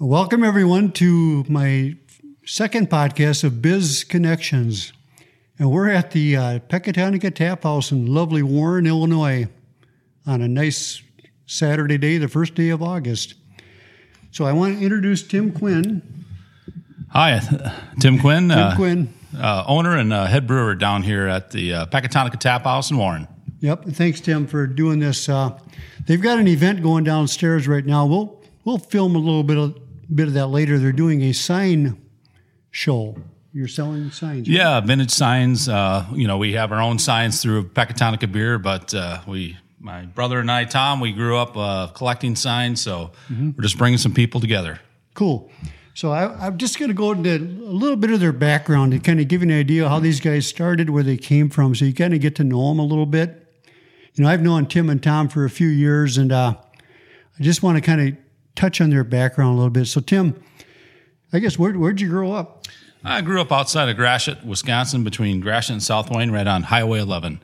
Welcome, everyone, to my second podcast of Biz Connections. And we're at the uh, Pecatonica Tap House in lovely Warren, Illinois, on a nice Saturday day, the first day of August. So I want to introduce Tim Quinn. Hi, Tim Quinn. Tim uh, Quinn. Uh, owner and uh, head brewer down here at the uh, Pecatonica Tap House in Warren. Yep. Thanks, Tim, for doing this. Uh, they've got an event going downstairs right now. We'll we'll film a little bit of bit of that later. They're doing a sign show. You're selling signs. Right? Yeah, vintage signs. Uh, you know, we have our own signs through Pecatonica Beer, but uh, we, my brother and I, Tom, we grew up uh, collecting signs, so mm-hmm. we're just bringing some people together. Cool. So I, am just going to go into a little bit of their background to kind of give you an idea how these guys started, where they came from, so you kind of get to know them a little bit. You know, I've known Tim and Tom for a few years, and uh, I just want to kind of touch on their background a little bit. So, Tim, I guess where, where'd you grow up? I grew up outside of Gratiot, Wisconsin, between Gratiot and South Wayne, right on Highway 11.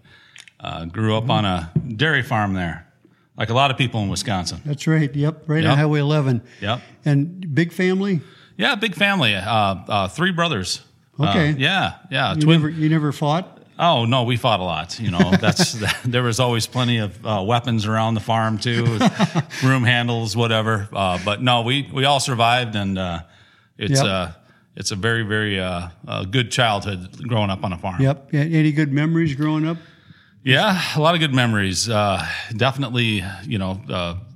Uh, grew up on a dairy farm there, like a lot of people in Wisconsin. That's right. Yep, right yep. on Highway 11. Yep. And big family. Yeah, big family. Uh, uh, three brothers. Okay. Uh, yeah, yeah. You twin. Never, you never fought. Oh no, we fought a lot. You know, that's there was always plenty of uh, weapons around the farm too, room handles, whatever. Uh, but no, we we all survived, and uh, it's yep. uh, it's a very very uh, good childhood growing up on a farm. Yep. Any good memories growing up? Yeah, a lot of good memories. Uh, definitely, you know,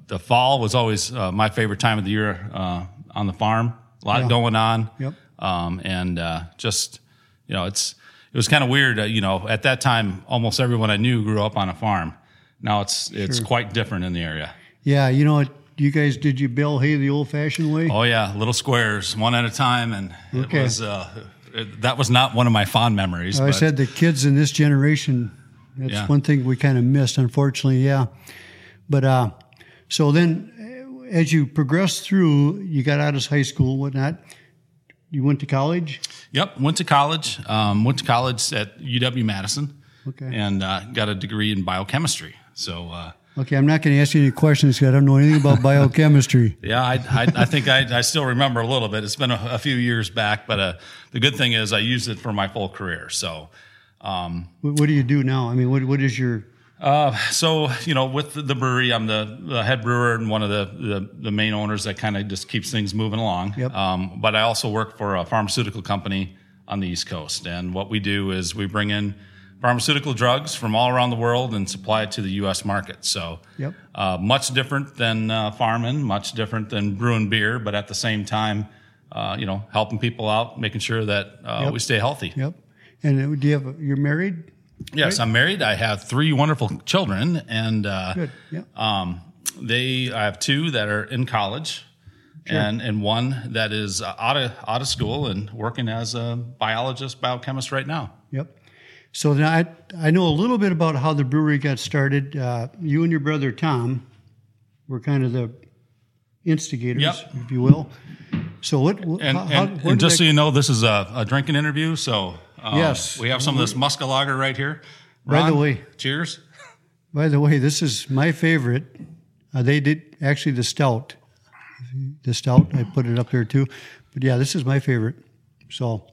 the fall was always my favorite time of the year on the farm. A lot yeah. going on. Yep. Um, and just you know, it's it was kind of weird. Uh, you know, at that time, almost everyone I knew grew up on a farm. Now it's it's sure. quite different in the area. Yeah, you know, you guys did you bale hay the old-fashioned way? Oh yeah, little squares, one at a time, and okay. it was uh, it, that was not one of my fond memories. I said the kids in this generation. That's yeah. one thing we kind of missed, unfortunately. Yeah, but uh, so then as you progressed through, you got out of high school, whatnot. You went to college? Yep, went to college. Um, went to college at UW Madison. Okay. And uh, got a degree in biochemistry. So. Uh, okay, I'm not going to ask you any questions because I don't know anything about biochemistry. yeah, I, I, I think I, I, still remember a little bit. It's been a, a few years back, but uh, the good thing is I used it for my full career. So. Um, what, what, do you do now? I mean, what, what is your uh, so you know, with the brewery, I'm the, the head brewer and one of the the, the main owners that kind of just keeps things moving along. Yep. Um, but I also work for a pharmaceutical company on the East Coast, and what we do is we bring in pharmaceutical drugs from all around the world and supply it to the U.S. market. So, yep. uh, much different than uh, farming, much different than brewing beer, but at the same time, uh, you know, helping people out, making sure that uh, yep. we stay healthy. Yep. And do you have? You're married? Yes, right? I'm married. I have three wonderful children, and uh, Good. Yeah. Um, they I have two that are in college, sure. and and one that is uh, out of out of school and working as a biologist, biochemist right now. Yep. So then I I know a little bit about how the brewery got started. Uh, you and your brother Tom were kind of the instigators, yep. if you will. So what? And, how, and, and just so you know, this is a, a drinking interview, so um, yes. We have some of this Muskelager right here. Ron, by the way, cheers. By the way, this is my favorite. Uh, they did actually the stout. The stout, I put it up there too. But yeah, this is my favorite. So,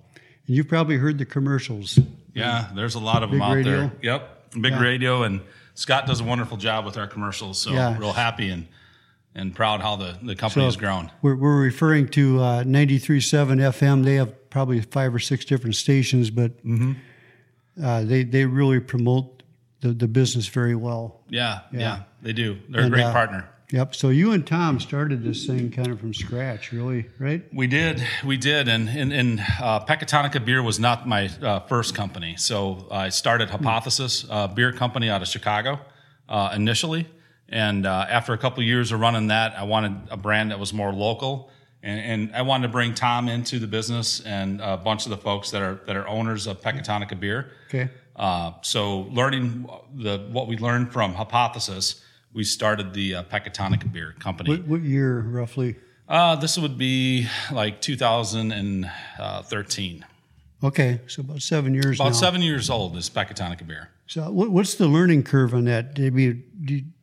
and you've probably heard the commercials. Yeah, there's a lot of Big them out radio. there. Yep, Big yeah. radio, and Scott does a wonderful job with our commercials. So, yeah. real happy and and proud how the, the company so has grown. We're, we're referring to uh, 93.7 FM. They have probably five or six different stations, but mm-hmm. uh, they, they really promote the, the business very well. Yeah, yeah, yeah they do. They're and, a great uh, partner. Yep. So you and Tom started this thing kind of from scratch, really, right? We did. We did. And, and, and uh, Pecatonica Beer was not my uh, first company. So I started Hypothesis, uh, beer company out of Chicago uh, initially. And uh, after a couple of years of running that, I wanted a brand that was more local. And, and, I wanted to bring Tom into the business and a bunch of the folks that are that are owners of Pecatonica Beer. Okay. Uh, so learning the what we learned from Hypothesis, we started the uh, Pecatonica Beer Company. What, what year roughly? Uh, this would be like 2013. Okay, so about seven years. About now. seven years old is Pecatonica Beer. So, what, what's the learning curve on that? Did we, did,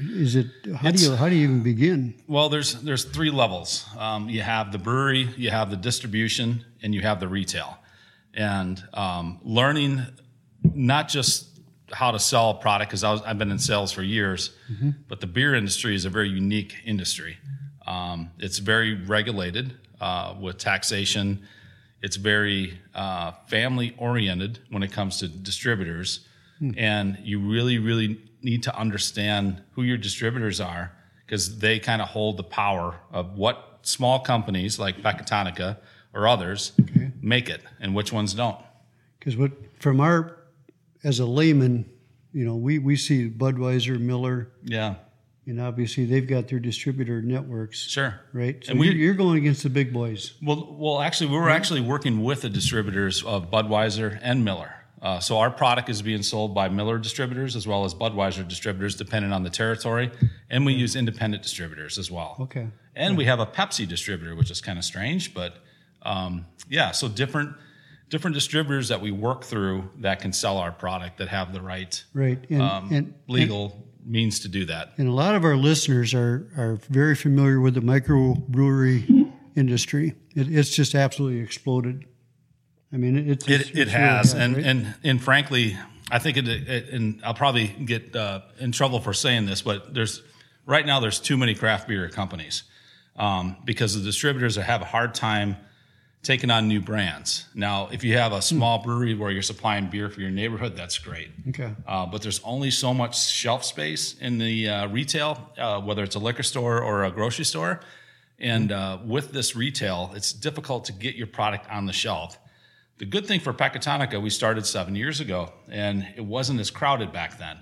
is it how do you how do you even begin? Well, there's there's three levels. Um, you have the brewery, you have the distribution, and you have the retail. And um, learning not just how to sell a product because I've been in sales for years, but the beer industry is a very unique industry. Um, it's very regulated uh, with taxation. It's very uh, family oriented when it comes to distributors, and you really, really need to understand who your distributors are because they kind of hold the power of what small companies like Pecatonica or others make it and which ones don't. Because what from our as a layman, you know, we we see Budweiser, Miller, Yeah, and obviously they've got their distributor networks, sure. right? So And we- you're, you're going against the big boys. Well, well, actually, we were actually working with the distributors of Budweiser and Miller. Uh, so our product is being sold by Miller distributors as well as Budweiser distributors, depending on the territory, and we use independent distributors as well. Okay. And we have a Pepsi distributor, which is kind of strange, but um, yeah. So different different distributors that we work through that can sell our product that have the right Right. And, um, and legal means to do that. And a lot of our listeners are, are very familiar with the microbrewery industry. It, it's just absolutely exploded. I mean, it, it's, It, it's it really has, and, right? and and frankly, I think it, it. And I'll probably get uh, in trouble for saying this, but there's right now there's too many craft beer companies um, because the distributors have a hard time taking on new brands. Now, if you have a small brewery where you're supplying beer for your neighborhood, that's great. okay. Uh, but there's only so much shelf space in the uh, retail, uh, whether it's a liquor store or a grocery store. And uh, with this retail, it's difficult to get your product on the shelf. The good thing for Pecatonica, we started seven years ago, and it wasn't as crowded back then.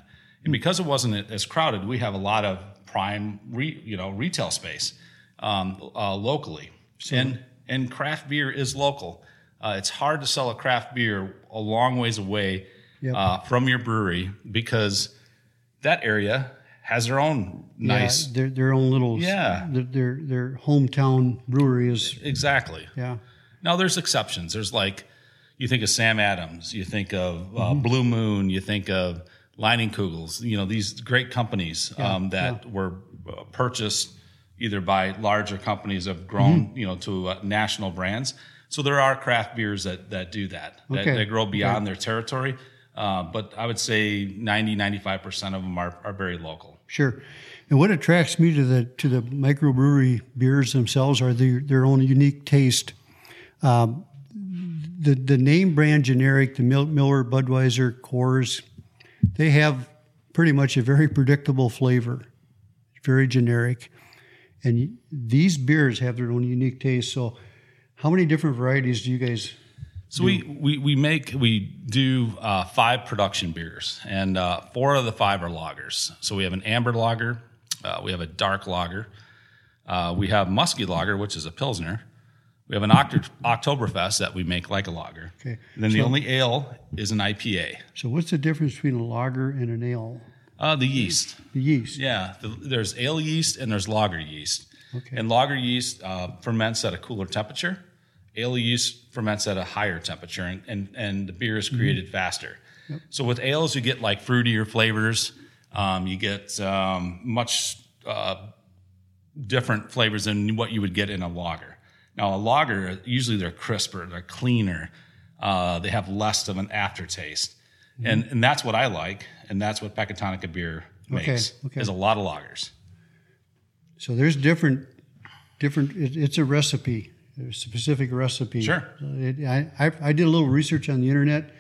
And because it wasn't as crowded, we have a lot of prime, re, you know, retail space um, uh, locally. and and craft beer is local. Uh, it's hard to sell a craft beer a long ways away Yep. uh, from your brewery because that area has their own nice. Yeah, their, their own little, Yeah. their, their, their hometown brewery is, Exactly. yeah. Now there's exceptions. There's like you think of Sam Adams, you think of uh, Mm-hmm. Blue Moon, you think of Leinenkugel's. You know these great companies um, that were uh, purchased either by larger companies have grown, Mm-hmm. you know, to uh, national brands. So there are craft beers that that do that, that, Okay. that grow beyond their territory. Uh, but I would say 90, 95 percent of them are, are very local. Sure. And what attracts me to the to the microbrewery beers themselves are their their own unique taste. Um, the the name brand generic, the Miller, Budweiser, Coors, they have pretty much a very predictable flavor, very generic, and these beers have their own unique taste. So, how many different varieties do you guys? So we, we, we make we do uh, five production beers, and uh, four of the five are lagers. So we have an amber lager, uh, we have a dark lager, uh, we have musky lager, which is a pilsner. We have an Oct- Oktoberfest that we make like a lager. Okay. And then the only ale is an IPA. So, what's the difference between a lager and an ale? Uh, the yeast. The yeast. Yeah, the, there's ale yeast and there's lager yeast. Okay. And lager yeast uh, ferments at a cooler temperature. Ale yeast ferments at a higher temperature, and, and, and the beer is created faster. Yep. So with ales, you get like fruitier flavors. Um, you get um, much uh, different flavors than what you would get in a lager. Now, a lager, usually they're crisper, they're cleaner, uh, they have less of an aftertaste. And, and that's what I like, and that's what Pecatonica beer makes, okay. is a lot of lagers. So there's different, different. It, it's a recipe, a specific recipe. Sure. It, I, I I did a little research on the internet.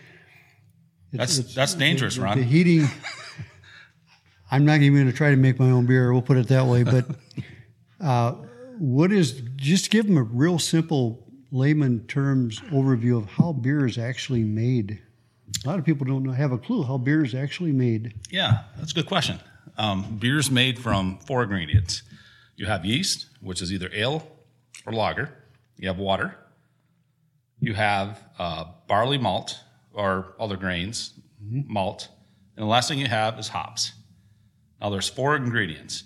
It's- That's- that's dangerous, the, Ron. The heating. I'm not even going to try to make my own beer. We'll put it that way. But uh, what is just give them a real simple layman terms overview of how beer is actually made. A lot of people don't have a clue how beer is actually made. Yeah, that's a good question. Um, beer's made from four ingredients. You have yeast, which is either ale or lager. You have water. You have uh, barley malt or other grains, malt. And the last thing you have is hops. Now, there's four ingredients,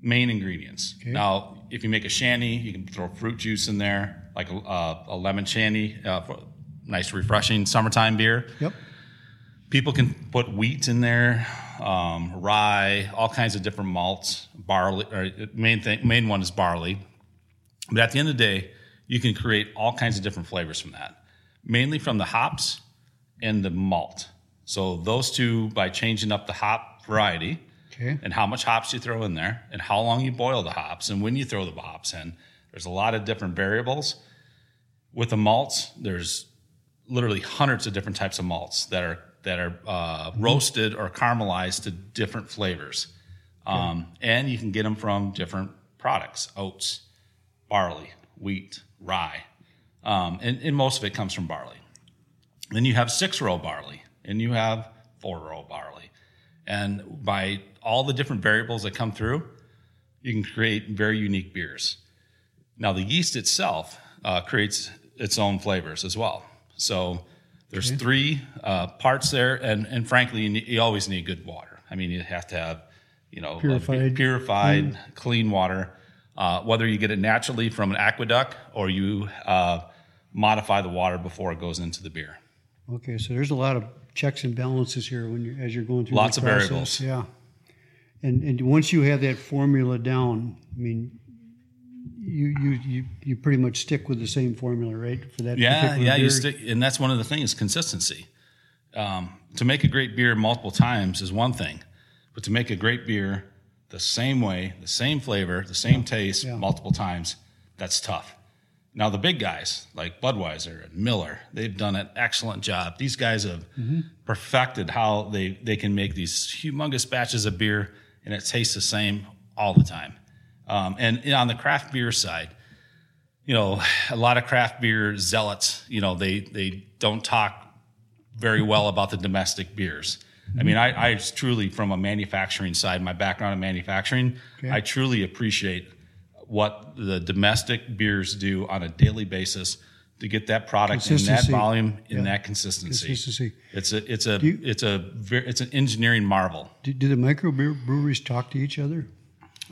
main ingredients. Okay. Now, if you make a shandy, you can throw fruit juice in there, like a, uh, a lemon shandy, uh, for nice, refreshing summertime beer. Yep. People can put wheat in there. um, rye, all kinds of different malts, barley. Or main thing, main one is barley. But at the end of the day, you can create all kinds of different flavors from that, mainly from the hops and the malt. So those two, by changing up the hop variety Okay. and how much hops you throw in there, and how long you boil the hops, and when you throw the hops in, there's a lot of different variables. With the malts, there's literally hundreds of different types of malts that are that are uh, roasted or caramelized to different flavors, um, and you can get them from different products: oats, barley, wheat, rye, um, and, and most of it comes from barley. Then you have six row barley, and you have four row barley, and by all the different variables that come through, you can create very unique beers. Now, the yeast itself uh, creates its own flavors as well. So there's three uh, parts there, and, and frankly, you, need, you always need good water. I mean, you have to have, you know, Purified. purified, clean water. Uh, whether you get it naturally from an aqueduct or you uh, modify the water before it goes into the beer. Okay, so there's a lot of checks and balances here when you're as you're going through Lots of process. variables. Yeah, and and once you have that formula down, I mean, you you you you pretty much stick with the same formula, right? For that. Yeah, yeah, you stick, and that's one of the things: consistency. Um, to make a great beer multiple times is one thing, but to make a great beer the same way, the same flavor, the same taste, Yeah. multiple times, that's tough. Now the big guys like Budweiser and Miller, they've done an excellent job. These guys have Mm-hmm. perfected how they they can make these humongous batches of beer, and it tastes the same all the time. Um, and on the craft beer side, you know, a lot of craft beer zealots, you know, they they don't talk very well about the domestic beers. I mean, I, I truly, from a manufacturing side, my background in manufacturing, I truly appreciate what the domestic beers do on a daily basis to get that product in that volume, in Yeah. that consistency. Consistency. It's a it's a you- it's a it's an engineering marvel. Do, do the microbreweries talk to each other?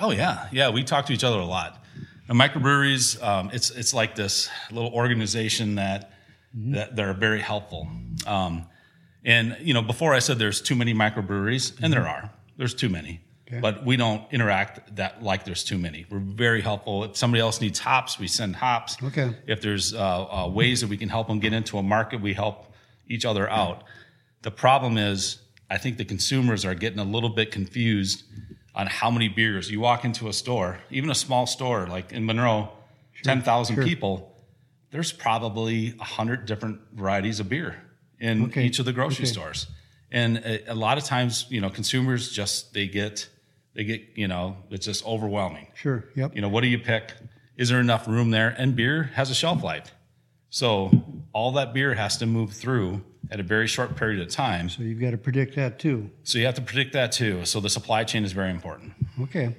Oh yeah, yeah. We talk to each other a lot. And microbreweries, um, it's it's like this little organization that that they're very helpful. Um, and you know, before I said there's too many microbreweries, and there are. There's too many, Okay. but we don't interact that like there's too many. We're very helpful. If somebody else needs hops, we send hops. Okay. If there's uh, uh, ways that we can help them get into a market, we help each other out. The problem is, I think the consumers are getting a little bit confused on how many beers. You walk into a store, even a small store like in Monroe, 10,000 sure. people, there's probably 100 different varieties of beer in Okay, each of the grocery okay. stores. And a, a lot of times, you know, consumers just, they get, they get, you know, it's just overwhelming. Sure. Yep. You know, what do you pick? Is there enough room there? And beer has a shelf life. So all that beer has to move through at a very short period of time. So you've got to predict that too. So you have to predict that too. So the supply chain is very important. Okay.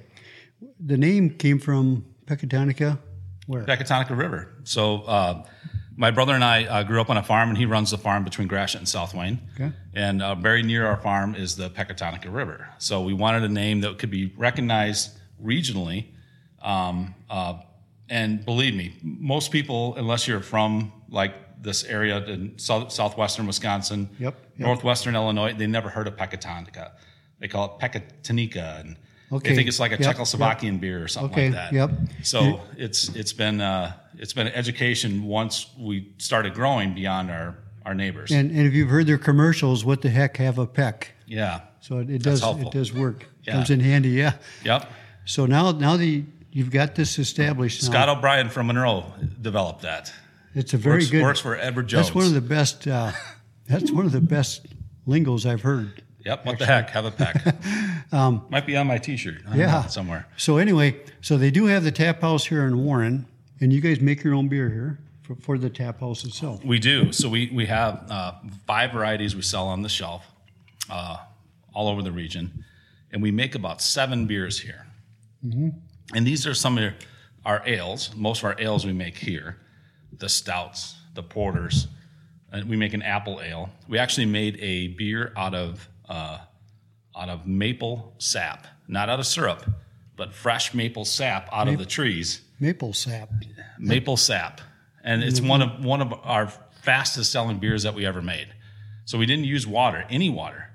The name came from Pecatonica. Where? Pecatonica River. So uh, my brother and I uh, grew up on a farm, and he runs the farm between Gratiot and South Wayne. Okay. And uh, very near our farm is the Pecatonica River. So we wanted a name that could be recognized regionally. Um, uh, and believe me, most people, unless you're from like this area in south, southwestern Wisconsin, Yep, yep. northwestern Illinois, they never heard of Pecatonica. They call it Pecatonica, and Okay, they think it's like a yep, Czechoslovakian beer or something Okay, like that. yep. So it's it's been uh, it's been education once we started growing beyond our our neighbors. And, and if you've heard their commercials, what the heck have a peck? yeah. So it, it does helpful. it does work. Yeah. Comes in handy, yeah. Yep. So now now the you've got this established. now, Scott O'Brien from Monroe developed that. it's a very works, good. works for Edward Jones. That's one of the best. Uh, that's one of the best lingos I've heard. Yep. What the heck? Have a peck. Might be on my T-shirt. Um, Yeah. know, somewhere. So anyway, so they do have the tap house here in Warren, and you guys make your own beer here for, for the tap house itself. We do. So we we have uh, five varieties we sell on the shelf, uh, all over the region, and we make about seven beers here. And these are some of our ales. Most of our ales we make here, the stouts, the porters, and we make an apple ale. We actually made a beer out of uh, out of maple sap, not out of syrup, but fresh maple sap out of the trees Maple sap. maple sap, and it's one of one of our fastest selling beers that we ever made. So we didn't use water, any water.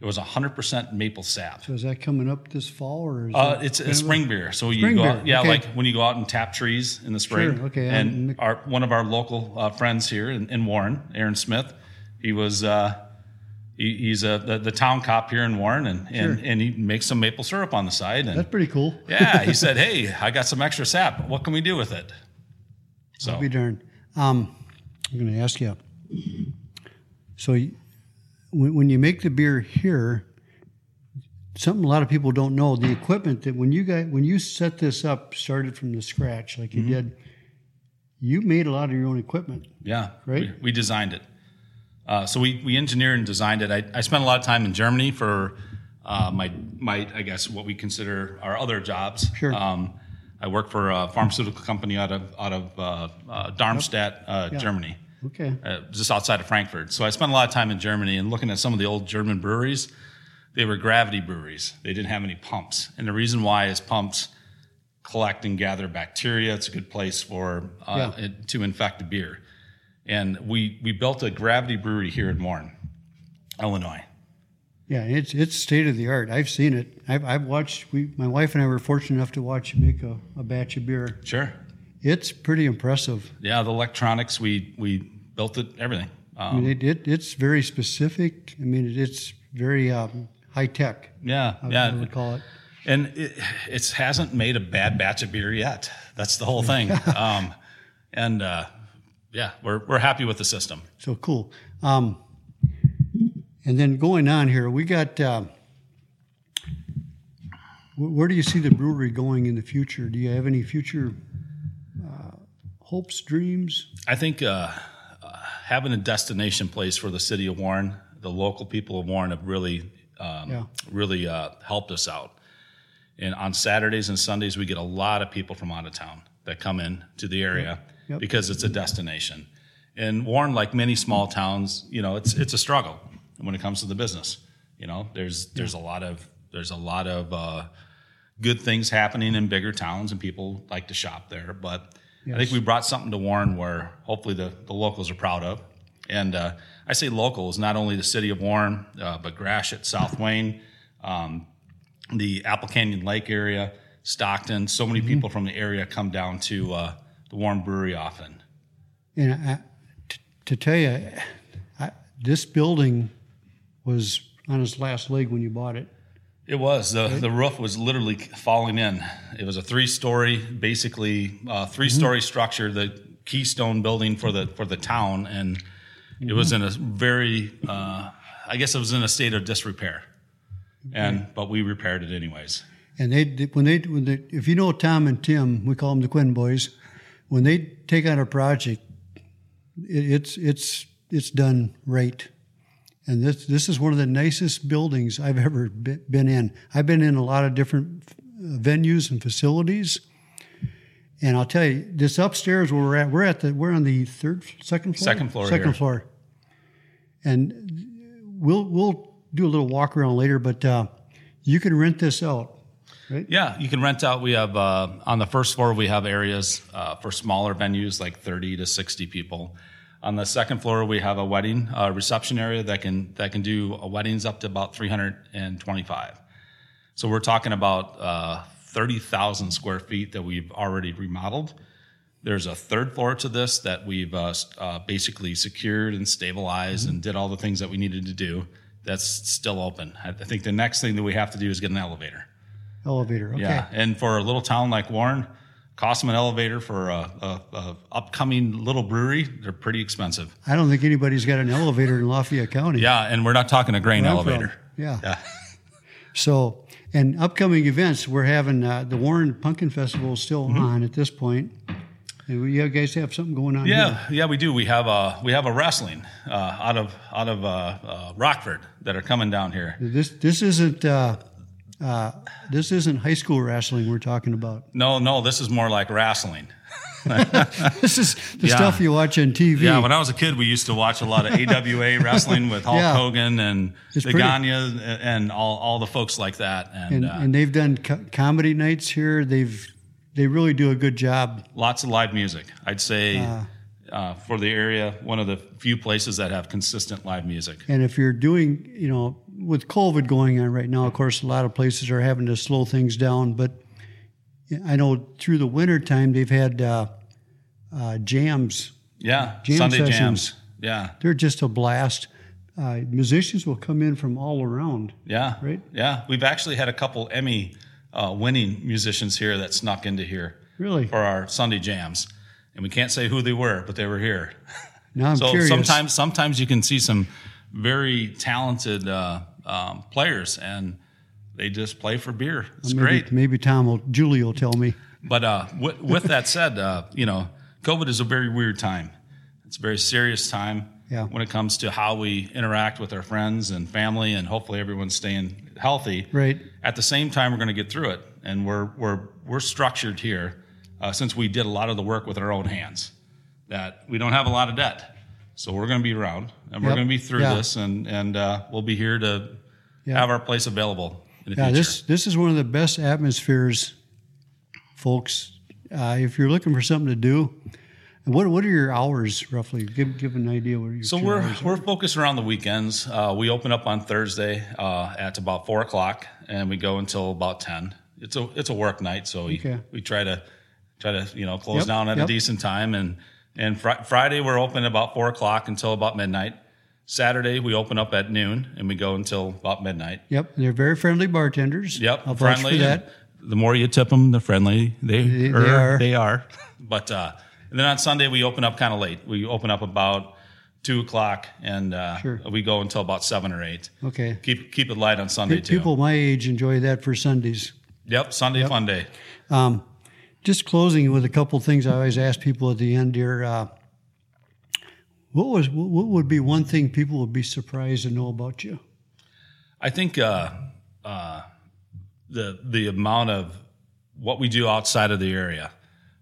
It was 100% maple sap. So is that coming up this fall or? Is Uh, it it's a spring beer. So you Spring go beer, out, yeah, okay. like when you go out and tap trees in the spring. Sure, okay, And I'm- our one of our local uh, friends here in, in Warren, Aaron Smith, he was uh, he, he's a the, the town cop here in Warren, and and, Sure. and he makes some maple syrup on the side. And That's pretty cool. yeah, he said, "Hey, I got some extra sap. What can we do with it?" So I'll be darned. Um, I'm going to ask you. So, when, when you make the beer here, something a lot of people don't know: the equipment that when you got when you set this up, started from the scratch, like you Mm-hmm. did. You made a lot of your own equipment. Yeah, Right? We, we designed it. Uh, so we, we engineered and designed it. I, I spent a lot of time in Germany for uh, my my I guess what we consider our other jobs. Sure. Um, I work for a pharmaceutical company out of out of uh, uh, Darmstadt, uh, Germany, Okay. uh, just outside of Frankfurt. So I spent a lot of time in Germany and looking at some of the old German breweries. They were gravity breweries. They didn't have any pumps, and the reason why is pumps collect and gather bacteria. It's a good place for uh, Yeah. it, to infect the beer. And we we built a gravity brewery here in Warren, Illinois. Yeah, it's it's state of the art. I've seen it. I've, I've watched. We, my wife and I were fortunate enough to watch you make a, a batch of beer. Sure. It's pretty impressive. Yeah, the electronics we we built it everything. I Um, mean, it, it it's very specific. I mean, it, it's very um, high tech. yeah, I, yeah. I would call it. and it, it hasn't made a bad batch of beer yet. That's the whole thing. um, and uh, yeah, we're we're happy with the system. So cool. Um, and then going on here, we got. Uh, where do you see the brewery going in the future? Do you have any future uh, hopes, dreams? I think uh, uh, having a destination place for the city of Warren, the local people of Warren have really, um, Yeah. really uh, helped us out. And on Saturdays and Sundays, we get a lot of people from out of town that come in to the area Yep. because it's a destination. And Warren, like many small towns, you know, it's it's a struggle when it comes to the business. You know, there's there's a lot of there's a lot of uh, good things happening in bigger towns, and people like to shop there. But I think we brought something to Warren where hopefully the, the locals are proud of. And uh, I say locals, not only the city of Warren, uh, but Gratiot, South Wayne, um, the Apple Canyon Lake area, Stockton. So many people from the area come down to uh, the Warren Brewery often. And I, t- to tell you, I, this building was on its last leg when you bought it. It was the the roof was literally falling in. It was a three story, basically uh, three story structure, the keystone building for the for the town, and it was in a very, uh, I guess it was in a state of disrepair, and but we repaired it anyways. And they when they when they if you know Tom and Tim, we call them the Quinn boys. When they take on a project, it, it's it's it's done right. And this this is one of the nicest buildings I've ever been in. I've been in a lot of different venues and facilities. And I'll tell you, this upstairs where we're at, we're at the we're on the third, second floor, Second floor second here. floor. And we'll we'll do a little walk around later, but uh, you can rent this out. Yeah, you can rent out. We have uh, on the first floor we have areas uh, for smaller venues like 30 to 60 people. On the second floor we have a wedding uh, reception area that can that can do uh, weddings up to about 325. So we're talking about uh, 30,000 square feet that we've already remodeled. There's a third floor to this that we've uh, basically secured and stabilized and did all the things that we needed to do. That's still open. I think the next thing that we have to do is get an elevator. Elevator. Okay. Yeah, and for a little town like Warren, cost them an elevator for a, a, a upcoming little brewery. They're pretty expensive. I don't think anybody's got an elevator in Lafayette County. Yeah, and we're not talking a grain from. elevator. Yeah. Yeah. So, and upcoming events, we're having uh, the Warren Pumpkin Festival is still Mm-hmm. on at this point. And we, you guys have something going on Yeah, here. yeah, we do. We have a we have a wrestling uh, out of out of uh, uh, Rockford that are coming down here. This this isn't uh, this isn't high school wrestling we're talking about. No, no, this is more like wrestling. This is the Yeah. stuff you watch on TV. Yeah, when I was a kid, we used to watch a lot of AWA wrestling with Hulk Yeah. Hogan and It's the pretty- Gagne and all, all the folks like that. And, and, uh, and they've done co- comedy nights here. They've they really do a good job. lots of live music. I'd say Uh. Uh, for the area, one of the few places that have consistent live music. And if you're doing, you know, with COVID going on right now, of course, a lot of places are having to slow things down. But I know through the winter time they've had uh, uh, jams. Yeah, Jam Sunday sessions. jams. Yeah, They're just a blast. Uh, musicians will come in from all around. yeah, Right. Yeah, we've actually had a couple Emmy uh, winning musicians here that snuck into here Really? for our Sunday jams, and we can't say who they were, but they were here. Now I'm so curious. sometimes, sometimes you can see some very talented uh, um, players, and they just play for beer. It's maybe, great. Maybe Tom will, Julie will tell me. But uh, with, with that said, uh, you know, COVID is a very weird time. It's a very serious time Yeah. when it comes to how we interact with our friends and family, and hopefully everyone's staying healthy. Right. At the same time, we're going to get through it, and we're we're we're structured here uh, since we did a lot of the work with our own hands. That we don't have a lot of debt, so we're going to be around, and we're Yep. going to be through Yeah. this, and and uh, we'll be here to Yeah. have our place available in the Yeah, future. this this is one of the best atmospheres, folks. Uh, if you're looking for something to do, and what what are your hours roughly? Give give an idea what your So we're we're focused around the weekends. Uh, we open up on Thursday uh, at about four o'clock, and we go until about ten. It's a it's a work night, so we, Okay. we try to try to you know close Yep, down at yep. a decent time. And and fr- Friday we're open about four o'clock until about midnight. Saturday we open up at noon and we go until about midnight. Yep, they're very friendly bartenders. Yep, I'll friendly. that. The more you tip them, the friendly they, They- they er, are. They are. But uh, and then on Sunday we open up kind of late. We open up about two o'clock and uh, Sure. we go until about seven or eight. Okay. Keep keep it light on Sunday too. People my age enjoy that for Sundays. Yep, Sunday fun day. Um, just closing with a couple things I always ask people at the end here. Uh, what was what would be one thing people would be surprised to know about you? I think uh, uh, the the amount of what we do outside of the area,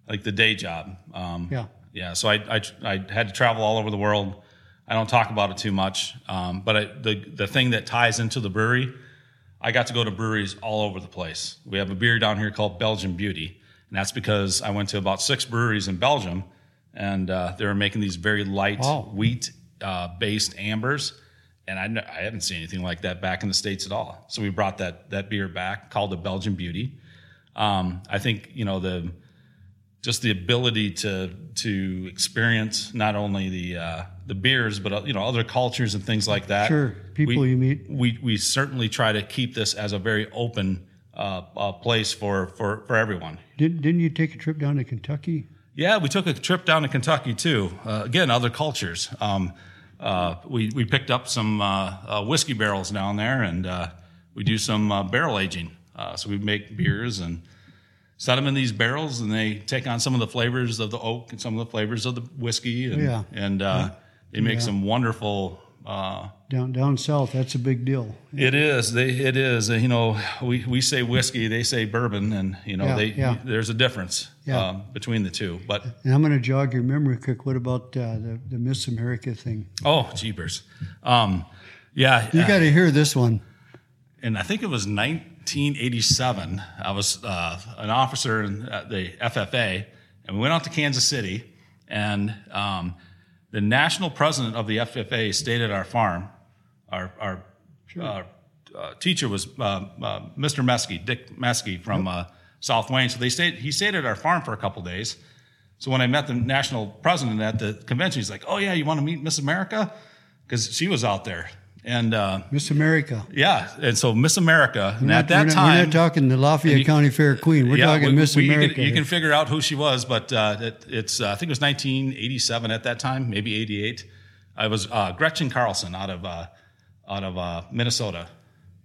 like the day job. Um, Yeah. yeah. So I, I I had to travel all over the world. I don't talk about it too much, um, but I, the the thing that ties into the brewery, I got to go to breweries all over the place. We have a beer down here called Belgian Beauty, and that's because I went to about six breweries in Belgium, and uh, they were making these very light Wow. wheat uh, based ambers, and I, kn- I haven't seen anything like that back in the states at all. So we brought that that beer back, called the Belgian Beauty. Um, I think you know the just the ability to to experience not only the uh, the beers, but uh, you know other cultures and things like that. Sure, people we, you meet. We we certainly try to keep this as a very open uh, uh, place for for for everyone. Didn't didn't you take a trip down to Kentucky? Yeah, we took a trip down to Kentucky too. Uh, again, other cultures. Um, uh, we we picked up some uh, uh, whiskey barrels down there, and uh, we do some uh, barrel aging. Uh, so we make beers and set them in these barrels, and they take on some of the flavors of the oak and some of the flavors of the whiskey, and Yeah. and uh, they make some wonderful. Uh, Down down south, that's a big deal. it is. They. It is. Uh, you know, we, we say whiskey, they say bourbon, and you know, Yeah, they. yeah. There's a difference Yeah. um, between the two. But And I'm going to jog your memory quick. What about uh, the the Miss America thing? oh, jeepers. Um, yeah. You uh, got to hear this one. and I think it was 1987. I was uh, an officer in uh, the FFA, and we went out to Kansas City, and um, the national president of the FFA stayed at our farm. Our, our uh, uh, teacher was uh, uh, Mr. Meskey, Dick Meskey from uh, South Wayne. So they stayed. He stayed at our farm for a couple days. So when I met the national president at the convention, he's like, "Oh yeah, you want to meet Miss America?" Because she was out there, and uh, Miss America. yeah, and so Miss America, We're at not- that we're not, time, we're not talking the Lafayette you- County Fair Queen. We're yeah, talking we- Miss we- you can- America. You can, figure out who she was, but uh, it, it's uh, I think it was 1987 at that time, maybe 88. I was uh, Gretchen Carlson out of uh, out of uh, Minnesota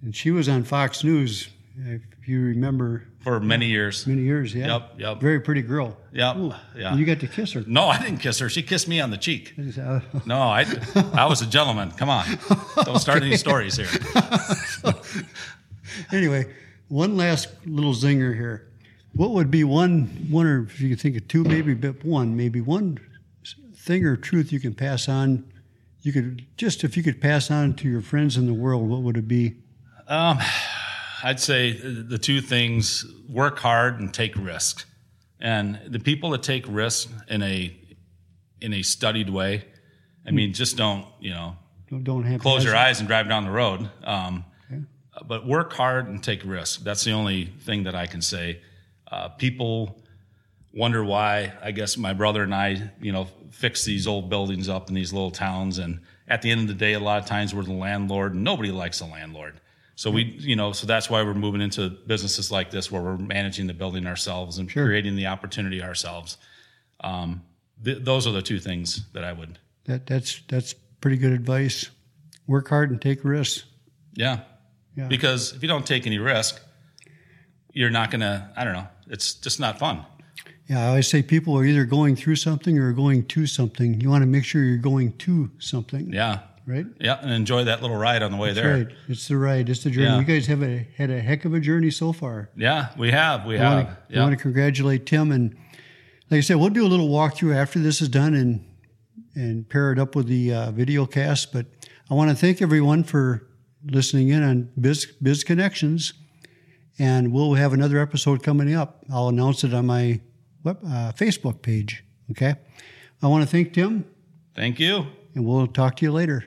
and she was on Fox News, if you remember, for many years. many years. Yeah. Yep, yep. Very pretty girl. Yep, yeah. You got to kiss her. No, I didn't kiss her. She kissed me on the cheek. No, I I was a gentleman. Come on, don't start any stories here. anyway, one last little zinger here. What would be one, one or if you could think of two, maybe but one, maybe one thing or truth you can pass on? You could just if you could pass on to your friends in the world, what would it be? Um, I'd say the two things: work hard and take risk. And the people that take risks in a in a studied way. I mean, just don't you know Don't, don't have close your eyes. and drive down the road. Um, But work hard and take risk. That's the only thing that I can say. Uh, people wonder why. I guess my brother and I, you know, fix these old buildings up in these little towns, and at the end of the day, a lot of times we're the landlord, and nobody likes the landlord. So we, you know, so that's why we're moving into businesses like this, where we're managing the building ourselves and creating the opportunity ourselves. Um, th- those are the two things that I would, That that's that's pretty good advice. Work hard and take risks. yeah. Yeah. Because if you don't take any risk, you're not gonna. I don't know. It's just not fun. Yeah, I always say people are either going through something or going to something. You want to make sure you're going to something, Yeah, right? yeah, and enjoy that little ride on the way That's there. right. It's the ride. It's the journey. Yeah. You guys have a, had a heck of a journey so far. Yeah, we have. We I have. want, to, I want to congratulate Tim and like I said, we'll do a little walkthrough after this is done and and pair it up with the uh, video cast. But I want to thank everyone for listening in on Biz Biz Connections, and we'll have another episode coming up. I'll announce it on my web, uh, Facebook page. Okay. I want to thank Tim, Thank you. and we'll talk to you later.